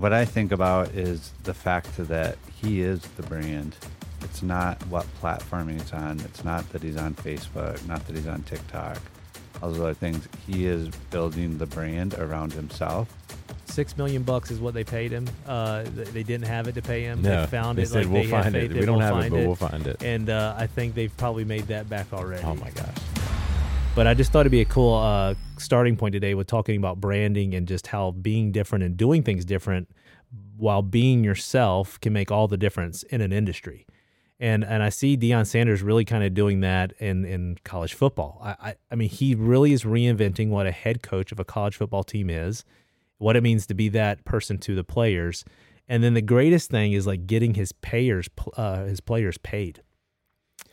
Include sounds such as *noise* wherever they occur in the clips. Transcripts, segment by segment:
what I think about is the fact that he is the brand. It's not what platform he's on. It's not that he's on Facebook, not that he's on TikTok. All those other things. He is building the brand around himself. Six million bucks is what they paid him. Uh, they didn't have it to pay him. No, they found they it. said like we'll they find it. We don't we'll have it, find but we'll find it. And uh, I think they've probably made that back already. Oh my gosh. But I just thought it'd be a cool uh, starting point today with talking about branding and just how being different and doing things different while being yourself can make all the difference in an industry. And and I see Deion Sanders really kind of doing that in, in college football. I, I I mean he really is reinventing what a head coach of a college football team is, what it means to be that person to the players, and then the greatest thing is like getting his payers uh, his players paid.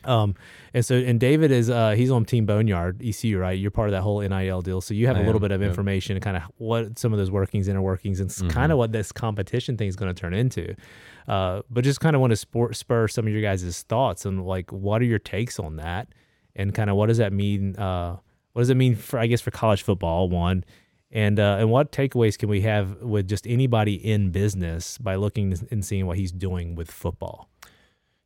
Um, and so, and David is, uh, he's on Team Boneyard, ECU, right? You're part of that whole NIL deal. So you have I a little am, bit of information and kind of what some of those workings, inner workings, and Mm-hmm. kind of what this competition thing is going to turn into. Uh, but just kind of want to spur, spur some of your guys' thoughts and like, what are your takes on that? And kind of what does that mean? Uh, what does it mean for, I guess, for college football, one? And, uh, and what takeaways can we have with just anybody in business by looking and seeing what he's doing with football?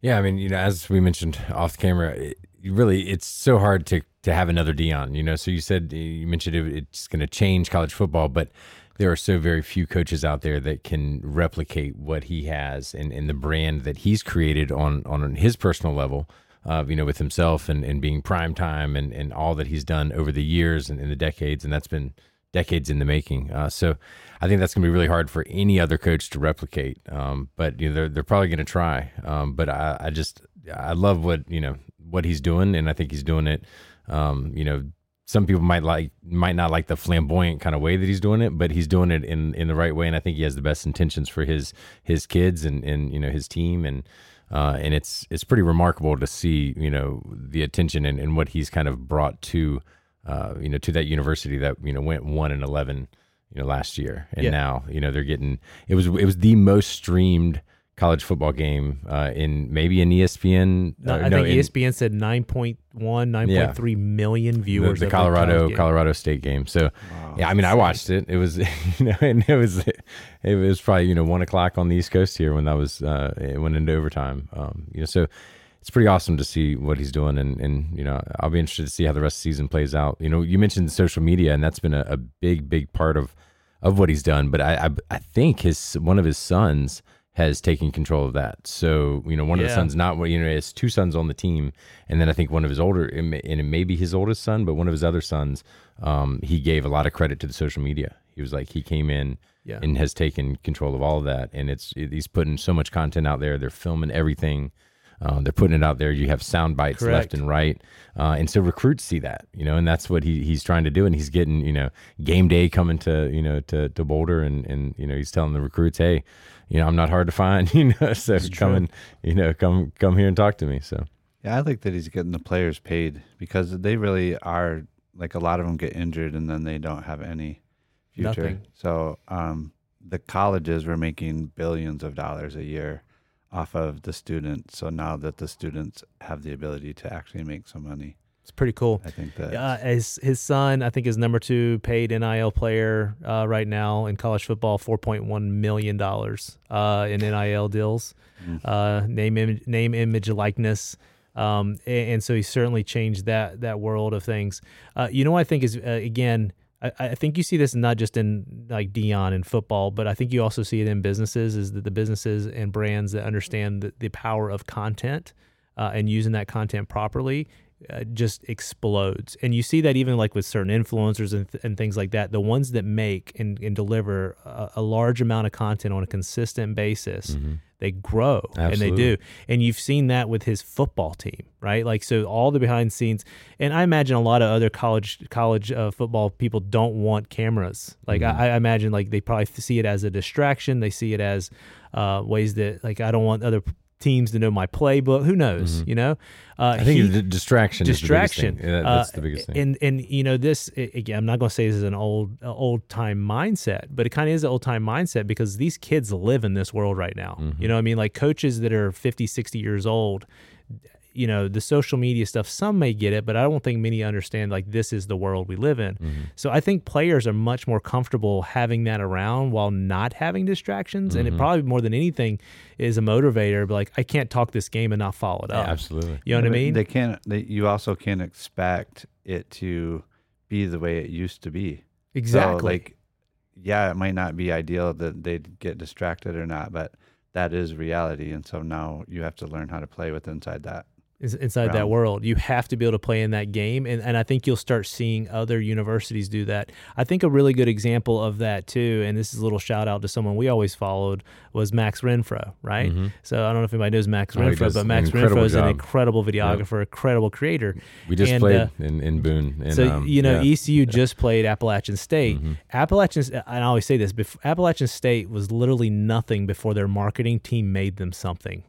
Yeah, I mean, you know, as we mentioned off camera, it, really, it's so hard to to have another Deion. You know, so you said you mentioned it, it's going to change college football, but there are so very few coaches out there that can replicate what he has and, and the brand that he's created on on his personal level. Uh, you know, with himself and, and being prime time and, and all that he's done over the years and in the decades, and that's been decades in the making. Uh, so I think that's going to be really hard for any other coach to replicate. Um, but you know, they're they're probably going to try. Um, but I, I just I love what you know what he's doing, and I think he's doing it. Um, you know, some people might like might not like the flamboyant kind of way that he's doing it, but he's doing it in in the right way, and I think he has the best intentions for his his kids and and you know his team and. Uh, and it's it's pretty remarkable to see you know the attention and, and what he's kind of brought to uh, you know to that university that you know went one and eleven you know last year, and Yeah. now you know they're getting it was it was the most streamed college football game uh, in maybe an ESPN. No, uh, I no, think in ESPN said 9.1, 9.3 million the, viewers. the of Colorado. Colorado State game. So yeah, I mean I watched it. It was *laughs* you know and it was it was probably you know one o'clock on the East Coast here when that was uh, it went into overtime. Um, you know so. It's pretty awesome to see what he's doing, and, and you know I'll be interested to see how the rest of the season plays out. You know, you mentioned social media, and that's been a, a big, big part of of what he's done. But I, I I think his one of his sons has taken control of that. So you know, one of the sons not you know has two sons on the team, and then I think one of his older and it may be his oldest son, but one of his other sons, um, he gave a lot of credit to the social media. He was like he came in. Yeah. And has taken control of all of that, and it's it, he's putting so much content out there. They're filming everything, uh, they're putting it out there. You have sound bites Correct. left and right, uh, and so recruits see that, you know, and that's what he he's trying to do. And he's getting, you know, game day coming to you know to to Boulder, and and you know he's telling the recruits, hey, you know, I'm not hard to find, *laughs* you know, so come and you know come come here and talk to me. So Yeah, I like that he's getting the players paid because they really are like a lot of them get injured and then they don't have any future. Nothing. So um, the colleges were making billions of dollars a year off of the students. So now that the students have the ability to actually make some money, It's pretty cool. I think that Uh, his his son, I think, is number two paid NIL player uh, right now in college football, four point one million dollars uh, in NIL deals, uh, name image, name image likeness, um, and, and so he certainly changed that that world of things. Uh, you know, what I think is uh, again. I, I think you see this not just in like Deion in football, but I think you also see it in businesses. Is that the businesses and brands that understand the, the power of content uh, and using that content properly uh, just explodes. And you see that even like with certain influencers and, th- and things like that. The ones that make and, and deliver a, a large amount of content on a consistent basis, they grow and they do. And you've seen that with his football team, right? Like so, all the behind the scenes. And I imagine a lot of other college college uh, football people don't want cameras. Like I, I imagine like they probably see it as a distraction. They see it as uh, ways that like I don't want other teams to know my playbook. Who knows? You know. Uh, I think he- the distraction, distraction. is the. Yeah, that- that's Uh, the biggest thing. And and you know this again. I'm not going to say this is an old old time mindset, but it kind of is an old time mindset because these kids live in this world right now. Mm-hmm. You know, what I mean, like coaches that are 50, 60 years old. You know the social media stuff some may get it but i don't think many understand like this is the world we live in Mm-hmm. so i think players are much more comfortable having that around while not having distractions and Mm-hmm. it probably more than anything is a motivator but like i can't talk this game and not follow it up absolutely. you know what i mean They can't. They, you also can't expect it to be the way it used to be. exactly So, like, yeah, it might not be ideal that they get distracted or not, but that is reality. And so now you have to learn how to play with inside that. Inside that world. You have to be able to play in that game, and and I think you'll start seeing other universities do that. I think a really good example of that too, and this is a little shout out to someone we always followed was Max Renfro, right? So I don't know if anybody knows Max Mm-hmm. Oh, Renfro, but Max Renfro is an incredible videographer, incredible creator. We just And, played uh, in, in Boone. And, so um, you know, yeah. ECU *laughs* just played Appalachian State. Mm-hmm. Appalachian, and I always say this: Appalachian State was literally nothing before their marketing team made them something.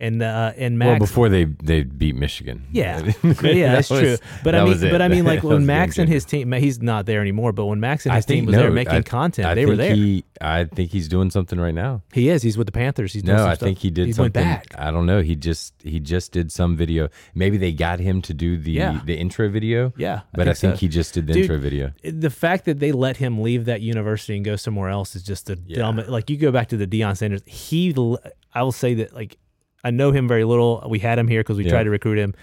And uh, and Max, well, before they they beat Michigan. yeah, *laughs* yeah, that's That true. was- But that I mean, but I mean, *laughs* like when Max and his team, he's not there anymore. But when Max and I his team think- was there making I- content, I they were there. He, I think he's doing something right now. he is. He's with the Panthers. He's doing No, I stuff. think he did He something. went back. I don't know. He just he just did some video. Maybe they got him to do the Yeah. the intro video. Yeah, but I think think, so. he just did the Dude, intro video. the fact that they let him leave that university and go somewhere else is just a Yeah. dumb. Like you go back to the Deion Sanders, he. I will say that like I know him very little. We had him here because we Yeah. tried to recruit him.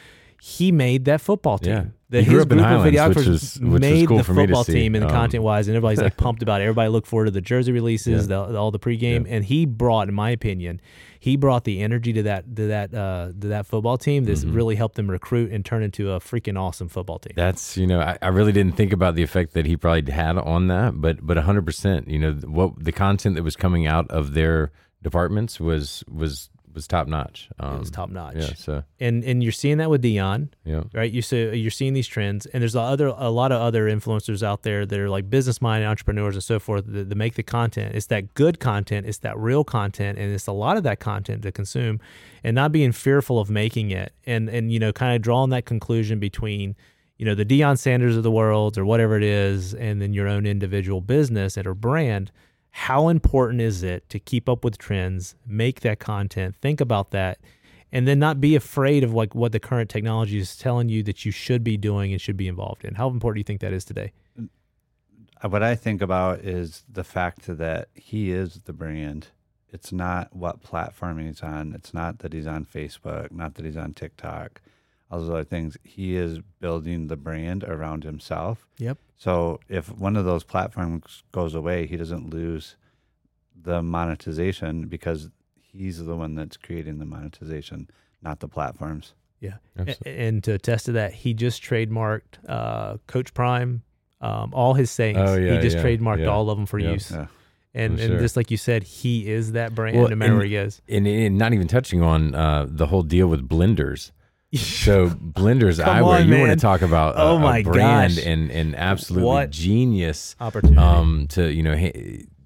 He made that football team. Yeah. That He grew his up in group of Highlands, videographers which was- which made cool the for me to football team and Um, content wise, and everybody's like *laughs* pumped about it. Everybody looked forward to the jersey releases, the, all the pregame, and he brought, in my opinion, he brought the energy to that to that uh, to that football team. This Mm-hmm. really helped them recruit and turn into a freaking awesome football team. That's you know I, I really didn't think about the effect that he probably had on that, but but hundred percent. You know what the content that was coming out of their departments was was was top notch. Um, it was top notch. Yeah. So And and you're seeing that with Deion. yeah. right? You see, you're seeing these trends, and there's a other a lot of other influencers out there that are like business minded entrepreneurs and so forth that, that make the content. It's that good content, it's that real content, and it's a lot of that content to consume, and not being fearful of making it, and and you know, kind of drawing that conclusion between. You know the Deion Sanders of the world, or whatever it is, and then your own individual business and or brand. How important is it to keep up with trends, make that content, think about that, and then not be afraid of like what the current technology is telling you that you should be doing and should be involved in. How important do you think that is today? Uh, What I think about is the fact that he is the brand. It's not what platform he's on. It's not that he's on Facebook, not that he's on TikTok, all those other things. He is building the brand around himself. Yep. So if one of those platforms goes away, he doesn't lose the monetization because he's the one that's creating the monetization, not the platforms. Yeah. Absolutely. And to attest to that, he just trademarked uh, Coach Prime, um, all his sayings. Oh, yeah, he just yeah, trademarked yeah. all of them for Yep. use. Yeah. And For and just like you said, he is that brand Well, no matter and- where he goes. And, and not even touching on uh, the whole deal with blenders. So blenders *laughs* Come eyewear, on, you man. want to talk about a, Oh my brand gosh. and and absolutely What genius Opportunity. um to you know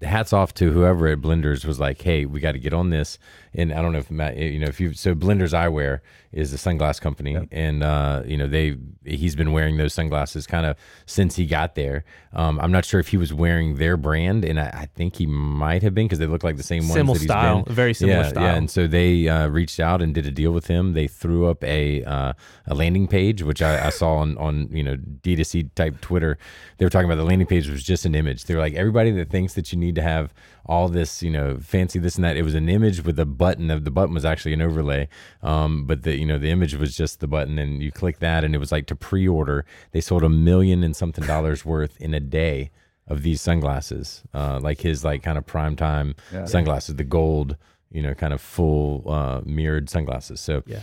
hats off to whoever at blenders was like hey we got to get on this and i don't know if matt you know if you so blenders eyewear is a sunglass company and uh you know they he's been wearing those sunglasses kind of since he got there um i'm not sure if he was wearing their brand and i, I think he might have been because they look like the same ones Similar style, been. very similar yeah, style. yeah and so they uh, reached out and did a deal with him they threw up a uh, a landing page which I, I saw on on you know d2c type twitter they were talking about the landing page was just an image they were like everybody that thinks that you need to have all this you know fancy this and that it was an image with a button the button was actually an overlay um, but the you know the image was just the button and you click that and it was like to pre-order they sold a million and something dollars *laughs* worth in a day of these sunglasses uh, like his like kind of prime time Yeah. sunglasses the gold you know kind of full uh, mirrored sunglasses so Yeah.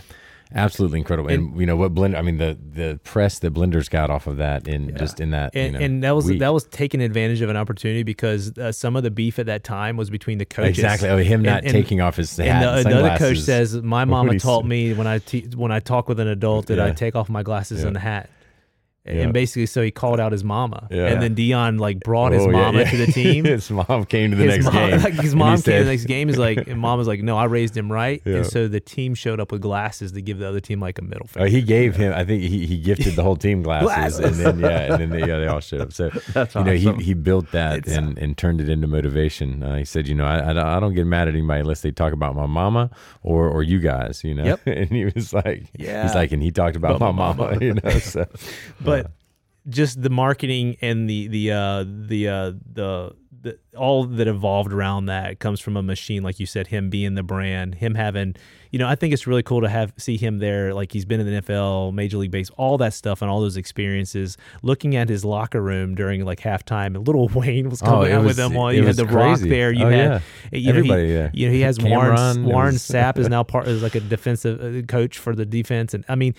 Absolutely incredible and, you know what blender i mean the the press that blenders got off of that in just in that and, you know, and that was week. that was taking advantage of an opportunity because uh, some of the beef at that time was between the coaches. exactly oh him not And- and- taking off his hat And the, and another coach says, "My mama taught me when I te- when I talk with an adult that I take off my glasses Yeah. and a hat." Yeah. And basically, so he called out his mama, Yeah. and then Deion like brought his Oh, yeah, mama yeah. to the team. *laughs* his mom came to the his next mom, game. like, his mom came to the next game. Is like, and mom was like, "No, I raised him right." Yeah. And so the team showed up with glasses to give the other team like a middle finger. Oh, he gave him. I think he, he gifted the whole team *laughs* glasses, and then yeah, and then they, yeah, they all *laughs* showed up. So That's you know he he built that It's- and, and turned it into motivation. Uh, he said, you know, I, I don't- I don't get mad at anybody unless they talk about my mama or or you guys, you know. Yep. and he was like, Yeah. he's like, and he talked about, About my my mama, mama. you know. So, but just the marketing and the the uh the uh the the, all that evolved around that comes from a machine, like you said, him being the brand, him having, you know, I think it's really cool to have see him there. Like he's been in the NFL, Major League Baseball, all that stuff, and all those experiences. Looking at his locker room during like halftime, and Lil Wayne was Oh, coming it out was- with them. While it you had the Rock there, you Oh, had yeah. you know, Everybody, he, yeah. You know, he has Cameron, Warren. Warren was- Sapp is *laughs* now part is like a defensive uh, coach for the defense, and I mean,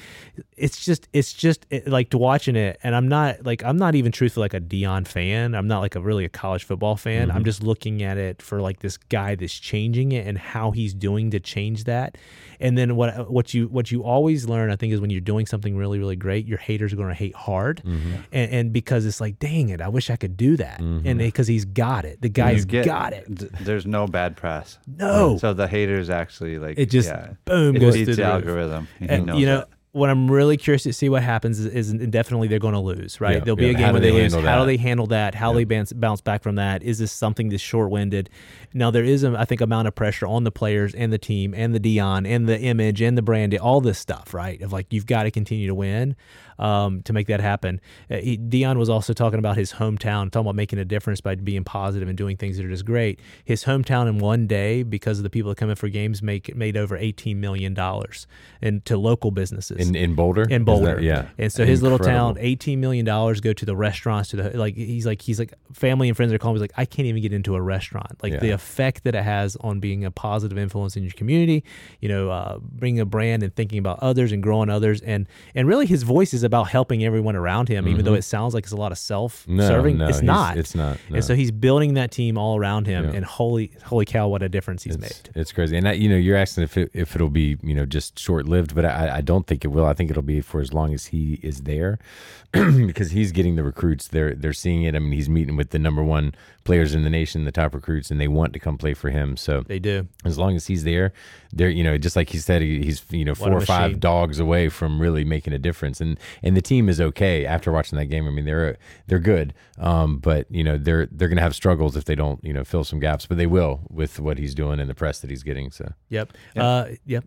it's just it's just it, like to watching it. And I'm not like I'm not even truthfully like a Deion fan. I'm not like a really a college football fan. Mm-hmm. I'm just looking at it for like this guy that's changing it and how he's doing to change that. And then what what you what you always learn, I think, is when you're doing something really really great, your haters are going to hate hard, Mm-hmm. and, and because it's like, dang it, I wish I could do that, Mm-hmm. and because he's got it, the guy's get- got it. There's no bad press. No. So the haters actually like It just yeah, boom it goes through the algorithm. And knows you know that. What I'm really curious to see what happens is, is definitely they're going to lose, right? Yeah, There'll be yeah. a game How where do they, lose. How do that? they handle that? How they bounce bounce back from that? Is this something that's short winded? Now there is a I think amount of pressure on the players and the team and the Deion and the image and the brand, all this stuff, right? Of like you've got to continue to win um, to make that happen. Uh, he, Deion was also talking about his hometown, talking about making a difference by being positive and doing things that are just great. His hometown in one day, because of the people that come in for games, make made over eighteen million dollars and to local businesses in in Boulder, in Is that- Boulder. yeah. And so his little town, eighteen million dollars go to the restaurants, to the like he's like he's like family and friends are calling. He's like, I can't even get into a restaurant. Like the effect that it has on being a positive influence in your community, you know, uh, bringing a brand and thinking about others and growing others, and and really his voice is about helping everyone around him, even though it sounds like it's a lot of self Mm-hmm. No, serving. no, it's not. it's not, no. And so he's building that team all around him, Yeah. and holy holy cow, what a difference he's it's, made. It's crazy, and that, you know, you're asking if it, if it'll be you know just short lived, but I, I don't think it will. I think it'll be for as long as he is there, *clears throat* because he's getting the recruits. They're they're seeing it. I mean, he's meeting with the number one players in the nation, the top recruits, and they want to come play for him. So They do. as long as he's there, there, you know, just like he said, he, he's you know four or five dogs away from really making a difference, and and the team is okay after watching that game. I mean, they're they're good, um, but you know they're they're gonna have struggles if they don't you know fill some gaps, but they will with what he's doing and the press that he's getting. So Yep. Uh, yep.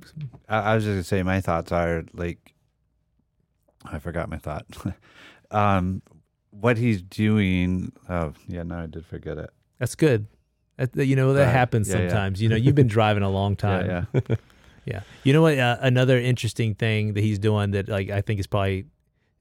I, I was just gonna say my thoughts are like I forgot my thought. *laughs* um, what he's doing. Oh yeah, no, I did forget it. That's good. That, that- you know that Right. happens Yeah, yeah. sometimes. You know, you've been driving a long *laughs* time. Yeah, yeah. *laughs* Yeah. You know what? Uh, another interesting thing that he's doing that like I think is probably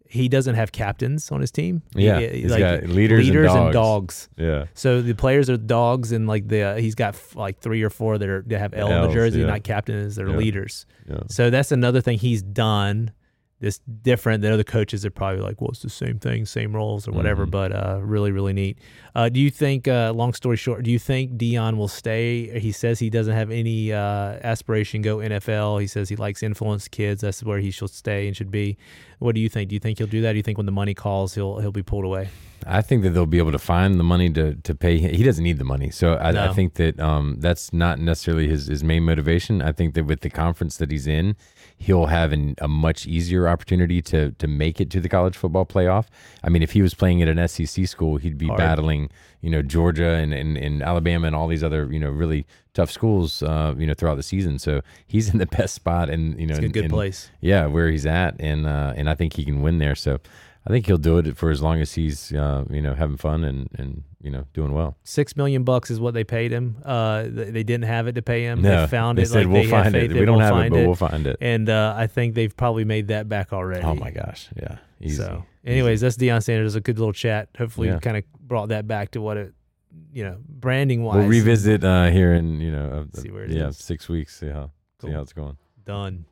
he doesn't have captains on his team. Yeah, He- he's got leaders and leaders dogs. dogs. yeah, So the players are dogs, and like the uh, he's got f- like three or four that are that have L in the jersey, yeah. not captains. They're Yeah. leaders. yeah. So that's another thing he's done. That's different than other coaches are probably like, well, it's the same thing, same roles or whatever. Mhm. But uh, really, really neat. Uh, do you think? Uh, long story short, do you think Deion will stay? He says he doesn't have any uh, aspiration go NFL. He says he likes influence kids. That's where he should stay and should be. What do you think? Do you think he'll do that? Do you think when the money calls, he'll he'll be pulled away? I think that they'll be able to find the money to to pay him. He doesn't need the money, so I, I think that um, that's not necessarily his his main motivation. I think that with the conference that he's in, he'll have an, a much easier opportunity to to make it to the college football playoff. I mean, if he was playing at an SEC school, he'd be Hard. battling you know Georgia and, and, and Alabama and all these other you know really tough schools uh, you know throughout the season. So he's in the *laughs* best spot and you know It's a in- good in- place. yeah, where he's at, and uh, and I think he can win there. So I think he'll do it for as long as he's uh, you know having fun and and you know doing well. Six million bucks is what they paid him. Uh, they, didn't have it to pay him. No, they found they it. said like we'll they find it. We don't we'll have it, but we'll find it. And uh, I think they've probably made that back already. Oh my gosh, yeah, easy. So, anyways, that's Deion Sanders. A good little chat. Hopefully, Yeah. kind of brought that back to what it, you know, branding wise. we'll revisit uh, here in you know uh, See where it yeah is. six weeks. See how Cool. see how it's going. Done.